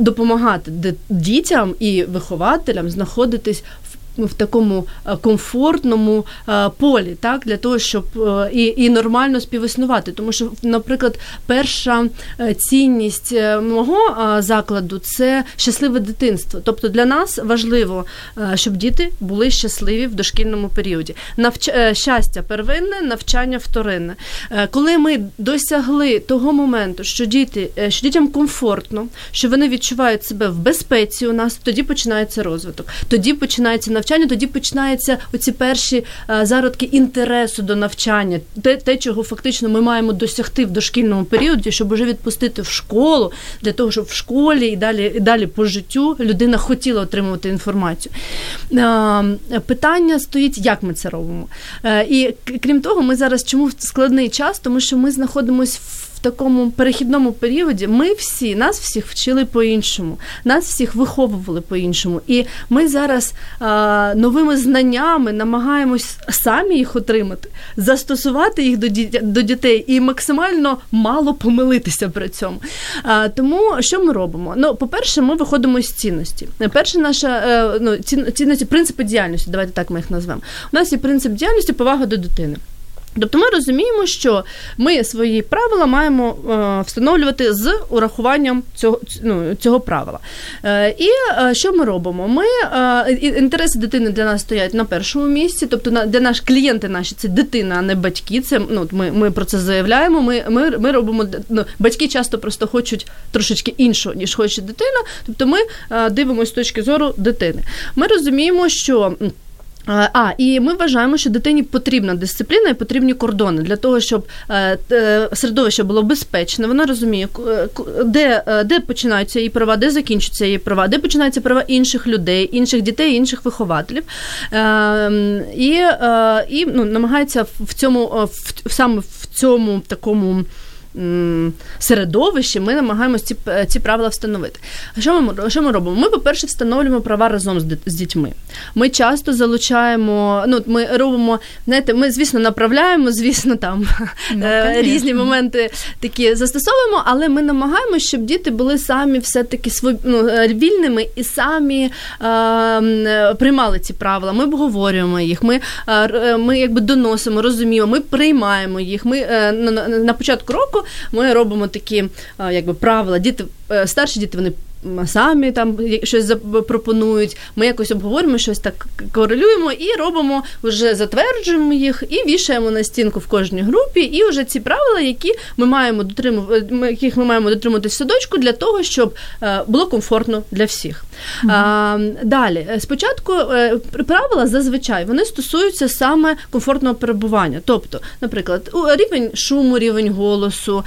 Допомагати дітям і вихователям знаходитись в такому е, комфортному е, полі, так для того, щоб е, і і нормально співіснувати. Тому що, наприклад, перша цінність мого закладу це щасливе дитинство. Тобто для нас важливо, щоб діти були щасливі в дошкільному періоді. Навч... щастя первинне, навчання вторинне. Коли ми досягли того моменту, що діти, що дітям комфортно, що вони відчувають себе в безпеці, у нас тоді починається розвиток, тоді починається навчання навчання, тоді починаються оці перші е, зародки інтересу до навчання, те, те, чого фактично ми маємо досягти в дошкільному періоді, щоб уже відпустити в школу, для того, щоб в школі і далі і далі по життю людина хотіла отримувати інформацію. Е, питання стоїть, як ми це робимо. Е, і крім того, ми зараз чому в складний час, тому що ми знаходимося в в такому перехідному періоді ми всі, нас всіх вчили по-іншому, нас всіх виховували по-іншому. І ми зараз а, новими знаннями намагаємось самі їх отримати, застосувати їх до дітей, до дітей і максимально мало помилитися при цьому. А, Тому що ми робимо? Ну, по-перше, ми виходимо з цінності. Перша наша е, ну, цінності, принципи діяльності, давайте так ми їх назвемо. У нас є принцип діяльності повага до дитини. Тобто ми розуміємо, що ми свої правила маємо е, встановлювати з урахуванням цього ну, цього правила. Е, і е, що ми робимо? Ми інтереси дитини для нас стоять на першому місці, тобто для наші клієнти наші це дитина, а не батьки. Це ну ми ми про це заявляємо. Ми ми, ми робимо ну, батьки часто просто хочуть трошечки іншого, ніж хоче дитина. Тобто ми дивимося з точки зору дитини. Ми розуміємо, що а, і ми вважаємо, що дитині потрібна дисципліна і потрібні кордони для того, щоб е, середовище було безпечне. Вона розуміє, де де починаються її права, де закінчуються її права, де починаються права інших людей, інших дітей, інших вихователів. І і ну, намагається в цьому в, саме в цьому такому середовищі ми намагаємося ці е, ці правила встановити. Що ми що ми робимо? Ми, по-перше, встановлюємо права разом з з дітьми. Ми часто залучаємо, ну ми робимо, знаєте, ми, звісно, направляємо, звісно, там ну, е, різні моменти такі застосовуємо, але ми намагаємося, щоб діти були самі все-таки ну, е, вільними і самі е, приймали ці правила. Ми обговорюємо їх, ми ми якби доносимо, розуміємо, ми приймаємо їх. Ми на, на початку року ми робимо такі якби правила. Діти е, старші діти вони самі там щось запропонують. Ми якось обговорюємо, щось так корелюємо і робимо, вже затверджуємо їх і вішаємо на стінку в кожній групі. І вже ці правила, які ми маємо дотримувати, яких ми маємо дотримуватись садочку для того, щоб е, було комфортно для всіх. Mm-hmm. А, Далі, е, спочатку е, правила зазвичай вони стосуються саме комфортного перебування. Тобто, наприклад, рівень шуму, рівень голосу,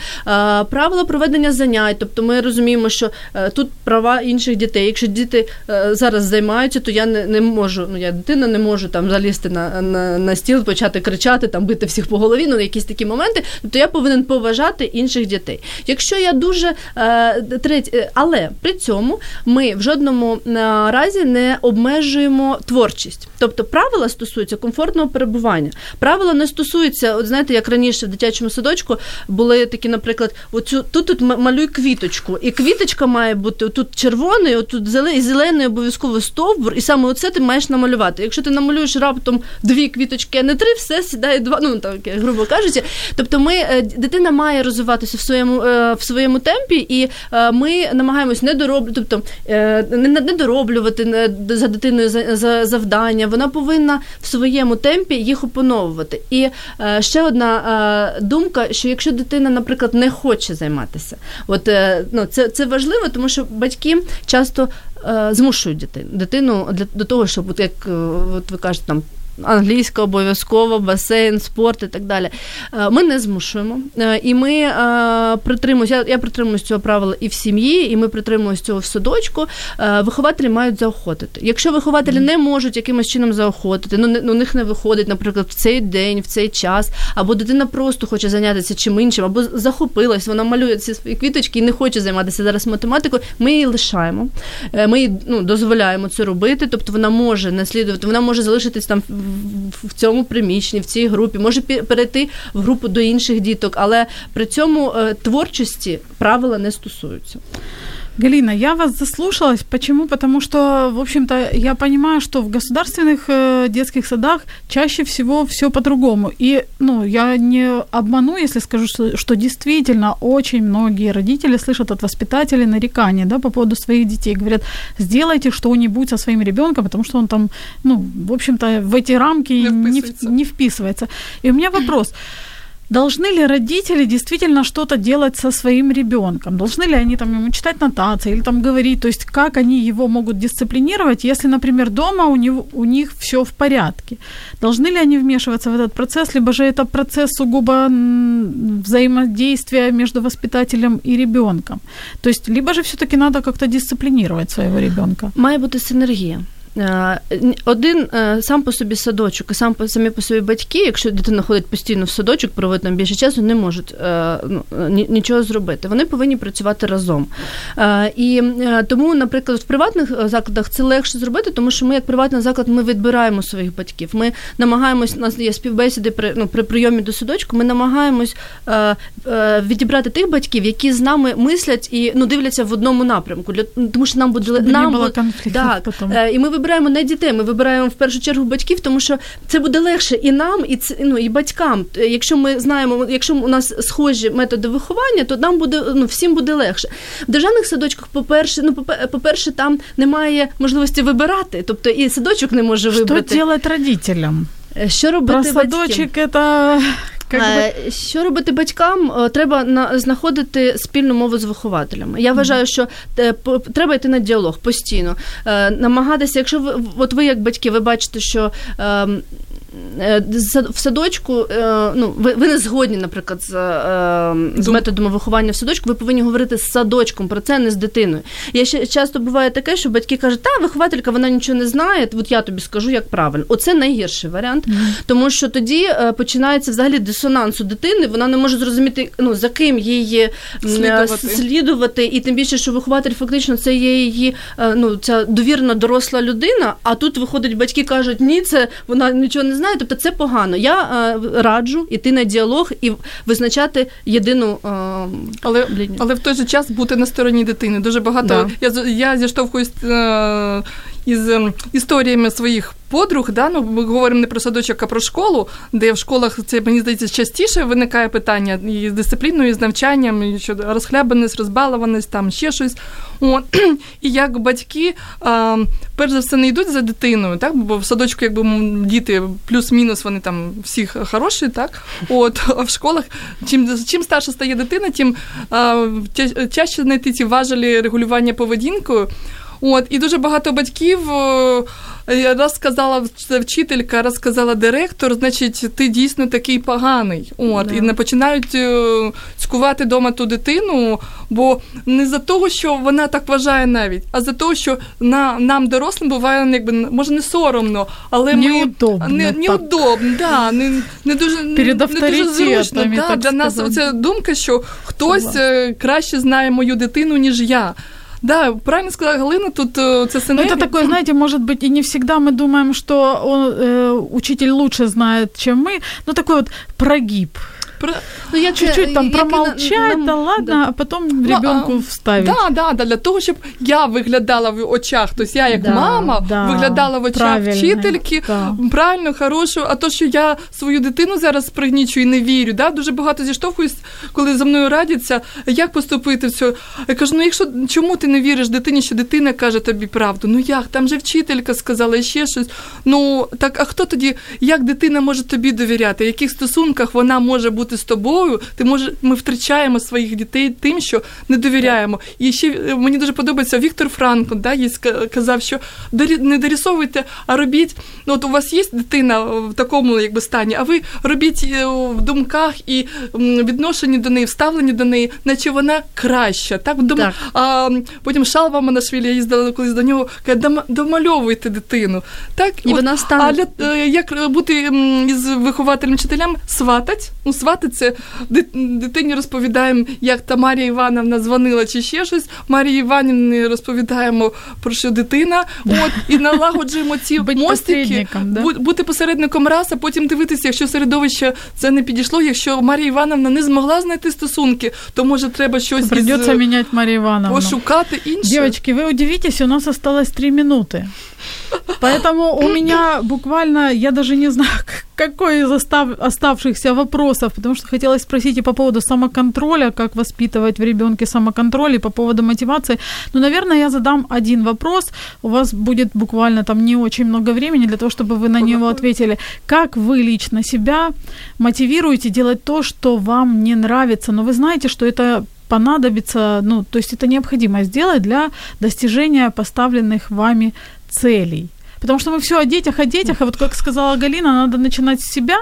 правила проведення занять. Тобто, ми розуміємо, що тут права інших дітей. Якщо діти е, зараз займаються, то я не не можу. Ну я дитина не можу там залізти на на, на стіл, почати кричати, там бити всіх по голові. Ну якісь такі моменти. Тобто я повинен поважати інших дітей. Якщо я дуже е, треть, е, але при цьому ми в жодному разі не обмежуємо творчість. Тобто правила стосуються комфортного перебування. Правила не стосуються, от знаєте, як раніше в дитячому садочку були такі, наприклад, оцю тут тут малюй квіточку, і квіточка має бути тут червоний, отут зелений, зелений обов'язково стовбур, і саме оце ти маєш намалювати. Якщо ти намалюєш раптом дві квіточки, а не три, все сідає два. Ну так грубо кажучи. Тобто, ми е, дитина має розвиватися в своєму е, в своєму темпі, і е, ми намагаємось не дороблювати, тобто не, дороблювати за дитиною завдання. Вона повинна в своєму темпі їх опановувати. І ще одна думка: що якщо дитина, наприклад, не хоче займатися, от ну це це важливо, тому що батьки часто е, змушують дитину дитину для до того, щоб от як е, от ви кажете, там англійська обов'язково, басейн, спорт і так далі. Е, ми не змушуємо. Е, і ми е, притримуємося, я, я притримуюсь цього правила і в сім'ї, і ми притримуємося цього в садочку. Вихователі мають заохотити. Якщо вихователі не можуть якимось чином заохотити, ну не, ну, у них не виходить, наприклад, в цей день, в цей час, або дитина просто хоче зайнятися чим іншим, або захопилась, вона малює ці свої квіточки і не хоче займатися зараз математикою. Ми її лишаємо, ми їй ну, дозволяємо це робити, тобто вона може наслідувати, вона може залишитись там в цьому приміщенні, в цій групі, може перейти в групу до інших діток, але при цьому е, творчості правила не стосуються. Галина, я вас заслушалась. Почему? Потому что, в общем-то, я понимаю, что в государственных э, детских садах чаще всего все по-другому. И, ну, я не обману, если скажу, что, что действительно очень многие родители слышат от воспитателей нарекания, да, по поводу своих детей. Говорят, сделайте что-нибудь со своим ребенком, потому что он там, ну, в общем-то, в эти рамки не вписывается. Не, не вписывается. И у меня вопрос. Должны ли родители действительно что-то делать со своим ребенком? Должны ли они там ему читать нотации или там говорить? То есть как они его могут дисциплинировать, если, например, дома у, него, у них все в порядке? Должны ли они вмешиваться в этот процесс, либо же это процесс сугубо взаимодействия между воспитателем и ребенком? То есть либо же все-таки надо как-то дисциплинировать своего ребенка? Має бути синергія. Е, один е, сам по собі садочок, і сам по самі по собі батьки, якщо дитина ходить постійно в садочок, проводить там більше часу, не можуть е, ну, нічого зробити. Вони повинні працювати разом. І тому, наприклад, в приватних закладах це легше зробити, тому що ми, як приватний заклад, ми відбираємо своїх батьків. Ми намагаємось, у нас є співбесіди при ну, при прийомі до садочку. Ми намагаємось відібрати тих батьків, які з нами мислять і ну дивляться в одному напрямку. Для тому, що нам буде Щоб нам не було так, і ми вибираємо не дітей, ми вибираємо в першу чергу батьків, тому що це буде легше і нам, і ну, і батькам. Якщо ми знаємо, якщо у нас схожі методи виховання, то нам буде ну всім буде легше. В державних садочках, по-перше, ну по-перше, там немає можливості вибирати, тобто і садочок не може вибрати. Що робити родителям? Що робити Про садочок це Как Е, Що робити батькам? Е, Треба на, знаходити спільну мову з вихователями. Я вважаю, що е, треба йти на діалог постійно. Намагатися, якщо ви от ви як батьки, ви бачите, що. Е, В садочку, е, ну ви, ви не згодні, наприклад, з, е, з методами виховання в садочку. Ви повинні говорити з садочком про це, не з дитиною. Я ще часто буває таке, що батьки кажуть, та вихователька вона нічого не знає. От я тобі скажу, як правильно. Оце найгірший варіант, тому що тоді починається взагалі дисонанс у дитини. Вона не може зрозуміти, ну за ким її Слідувати. слідувати, і тим більше, що вихователь фактично це є її ну ця довірна доросла людина. А тут виходить, батьки кажуть, ні, це вона нічого не знає. Тобто це погано. Я е, раджу іти на діалог і визначати єдину е, Але, лінію. але в той же час бути на стороні дитини. Дуже багато. Да. Я, я зіштовхуюсь е, із ем, історіями своїх подруг. Да? Ну, ми говоримо не про садочок, а про школу, де в школах це мені здається частіше виникає питання і з дисципліною, і з навчанням, і що розхлябаність, розбалованість, там ще щось. От. І як батьки, е, перш за все, не йдуть за дитиною, так? бо в садочку, якби діти плюс-мінус, вони там всі хороші, так? От, а в школах, чим, чим старша стає дитина, тим е, тя- тяжче знайти ці важелі регулювання поведінкою. От, і дуже багато батьків раз сказала вч- вчителька, раз сказала директор, значить, ти дійсно такий поганий. От, Да. І не починають е, цькувати вдома ту дитину, бо не за того, що вона так вважає навіть, а за того, що на, нам, дорослим, буває, якби, може, не соромно, але Неудобно ми не, неудобно, да, не, не дуже, Перед не дуже зручно. Да, для нас сказати. оця думка, що хтось Согласна. е, краще знає мою дитину, ніж я. Да, правильно сказала Галина, тут е, це Ну, синергія. это такое, знаете, может быть, и не всегда мы думаем, что он, э, учитель лучше знает, чем мы. Ну, такой вот прогиб. про- Ну, як, Чуть-чуть там і на- да ладно, а потом Ну, ребенку вставить. Да, да, да, для того, щоб я виглядала в очах, тобто я як Да, мама да, виглядала в очах вчительки, да. правильно, хорошу, а то, що я свою дитину зараз пригнічу і не вірю, да, дуже багато зіштовхуюсь, коли за мною радяться, як поступити в цю. Я кажу, ну якщо чому ти не віриш дитині, що дитина каже тобі правду? Ну як, там же вчителька сказала і ще щось. Ну так, а хто тоді, як дитина може тобі довіряти? В яких стосунках вона може бути з тобою? Ти може, ми втрачаємо своїх дітей тим, що не довіряємо. І ще е, мені дуже подобається Віктор Франкл, да, ска- казав, що не дорисовуйте, а робіть. Ну, от у вас є дитина в такому якби стані, а ви робіть е, в думках і відношенні до неї, вставлені до неї, наче вона краща. Так, Дом- Так. А потім Шалва Манашвілі, я їздила колись до нього, каже, домальовуйте дитину. Так, І вона стане- А для, е, як бути із вихователем вчителям сватать? Ну, сватать це дит- дитині розповідаємо, як та Марія Івановна дзвонила чи ще щось. Марії Іванівні розповідаємо про що дитина. От і налагоджуємо ці Бути мостики, посередником, да? бу- бути посередником раз, а потім дивитися, якщо середовище це не підійшло. Якщо Марія Івановна не змогла знайти стосунки, то може треба щось із, Придется е, менять Марию Ивановну. пошукати інше. Девочки, вы удивитесь, у нас осталось три минуты. Поэтому у меня буквально, я даже не знаю, к- какой из остав- оставшихся вопросов, потому что хотелось спросить и по поводу самоконтроля, как воспитывать в ребенке самоконтроль, и по поводу мотивации. Но, наверное, я задам один вопрос. У вас будет буквально там не очень много времени для того, чтобы вы на него ответили. Как вы лично себя мотивируете делать то, что вам не нравится, но вы знаете, что это понадобится, ну, то есть это необходимо сделать для достижения поставленных вами целей. Потому что мы все о детях, о детях, а вот как сказала Галина, надо начинать с себя.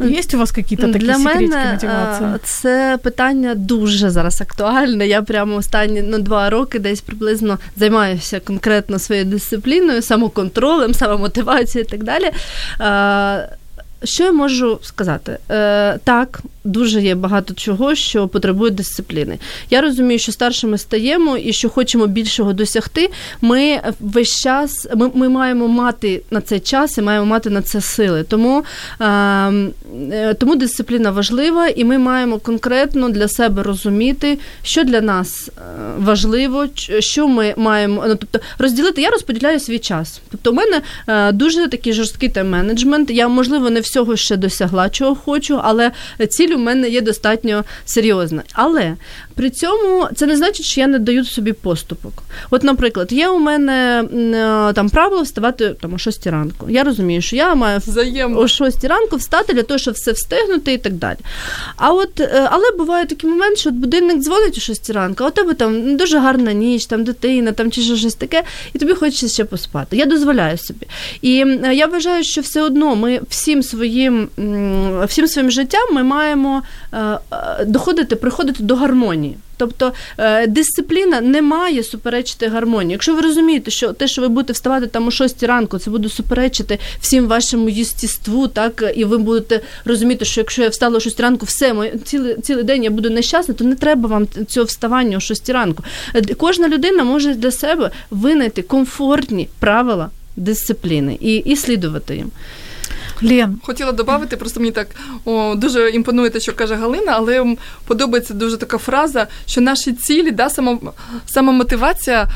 Есть у вас какие-то такие Для мене мотивации? це питання дуже зараз актуальне. Я прямо останні ну, два роки десь приблизно займаюся конкретно своєю дисципліною, самоконтролем, самомотивацією і так далі. Що я можу сказати? Е, так, дуже є багато чого, що потребує дисципліни. Я розумію, що старшими стаємо і що хочемо більшого досягти. Ми весь час ми, ми маємо мати на це час і маємо мати на це сили. Тому, е, е, тому дисципліна важлива, і ми маємо конкретно для себе розуміти, що для нас е, важливо, що ми маємо. Ну, тобто розділити, я розподіляю свій час. Тобто, у мене е, дуже такий жорсткий тайм-менеджмент. Я, можливо, не всього ще досягла, чого хочу, але ціль у мене є достатньо серйозна. Але при цьому це не значить, що я не даю собі поступок. От, наприклад, є у мене е, там правило вставати там о 6 ранку. Я розумію, що я маю Взаємно. о 6 ранку встати для того, щоб все встигнути і так далі. А от, е, але буває такий момент, що от будильник дзвонить о 6 ранку, а у тебе там дуже гарна ніч, там дитина, там чи щось таке, і тобі хочеться ще поспати. Я дозволяю собі. І е, я вважаю, що все одно ми всім своїм всім своїм життям ми маємо доходити, приходити до гармонії. Тобто е, дисципліна не має суперечити гармонії. Якщо ви розумієте, що те, що ви будете вставати там о 6 ранку, це буде суперечити всім вашому єстіству, так і ви будете розуміти, що якщо я встала о 6 ранку, все моє цілий цілий день я буду нещасна, то не треба вам цього вставання о 6 ранку. Кожна людина може для себе винайти комфортні правила дисципліни і, і слідувати їм. Лен. Хотіла додати, просто мені так о, дуже імпонує те, що каже Галина, але подобається дуже така фраза, що наші цілі, да, само, самомотивація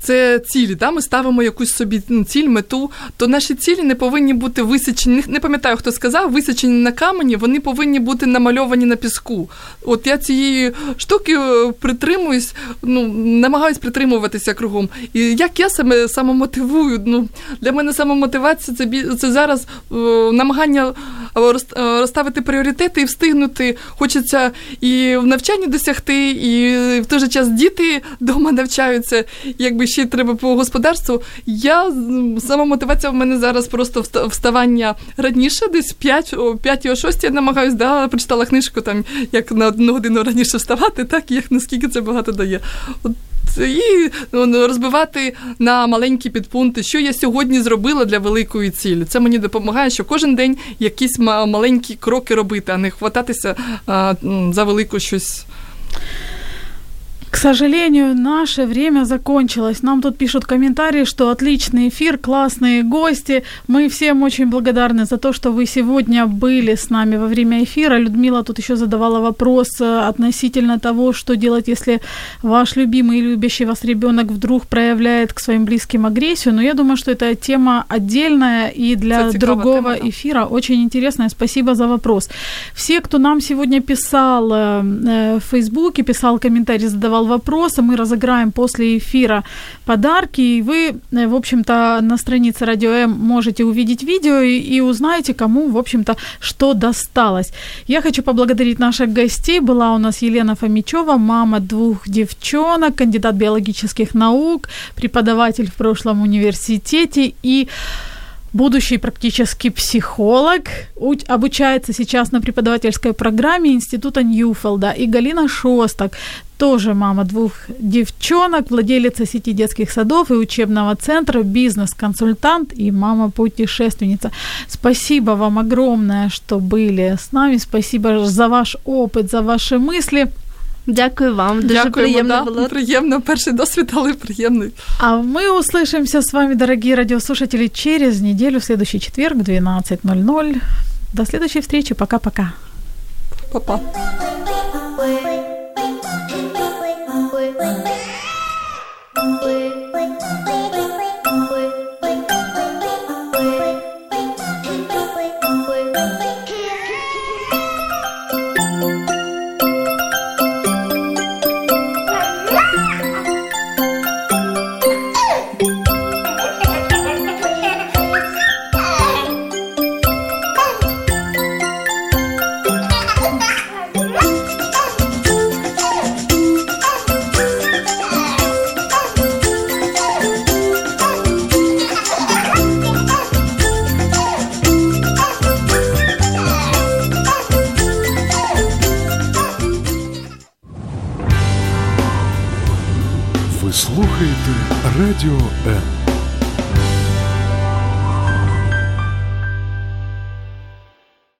це цілі. Да? Ми ставимо якусь собі ну, ціль, мету, то наші цілі не повинні бути висічені. Не пам'ятаю, хто сказав, висічені на камені, вони повинні бути намальовані на піску. От я цієї штуки е, притримуюсь, ну намагаюсь притримуватися кругом. І як я себе самомотивую, ну для мене самомотивація це це зараз е, намагання е, розставити пріоритети і встигнути. Хочеться і в навчанні досягти, і в той же час діти вдома навчаються. Якби ще треба по господарству. Я сама мотивація в мене зараз просто вставання раніше, десь 5 о 5 о 6 я намагаюся, да, прочитала книжку там, як на одну годину раніше вставати, так і як наскільки це багато дає. От і ну, розбивати на маленькі підпункти, що я сьогодні зробила для великої цілі. Це мені допомагає, що кожен день якісь маленькі кроки робити, а не хвататися а, за велику щось. К сожалению, наше время закончилось. Нам тут пишут комментарии, что отличный эфир, классные гости. Мы всем очень благодарны за то, что вы сегодня были с нами во время эфира. Людмила тут еще задавала вопрос э, относительно того, что делать, если ваш любимый и любящий вас ребенок вдруг проявляет к своим близким агрессию. Но я думаю, что это тема отдельная и для другого тема, эфира очень интересная. Спасибо за вопрос. Все, кто нам сегодня писал э, э, в Фейсбуке, писал комментарии, задавал задавал вопросы, мы разыграем после эфира подарки, и вы, э, в общем-то, на странице Радио М можете увидеть видео и, и узнаете, кому, в общем-то, что досталось. Я хочу поблагодарить наших гостей. Была у нас Елена Фомичева, мама двух девчонок, кандидат биологических наук, преподаватель в прошлом университете и будущий практически психолог, обучается сейчас на преподавательской программе Института Ньюфелда, и Галина Шостак, тоже мама двух девчонок, владелица сети детских садов и учебного центра, бизнес-консультант и мама-путешественница. Спасибо вам огромное, что были с нами. Спасибо за ваш опыт, за ваши мысли. Дякую вам. Дуже Дякуємо, приємно да, було. Приємно, перший досвід, але приємний. А мы услышимся с вами, дорогие радиослушатели, через неделю, в следующий четверг, 12.00. До следующей встречи. Пока-пока. Па-па. слухаєте Радіо М.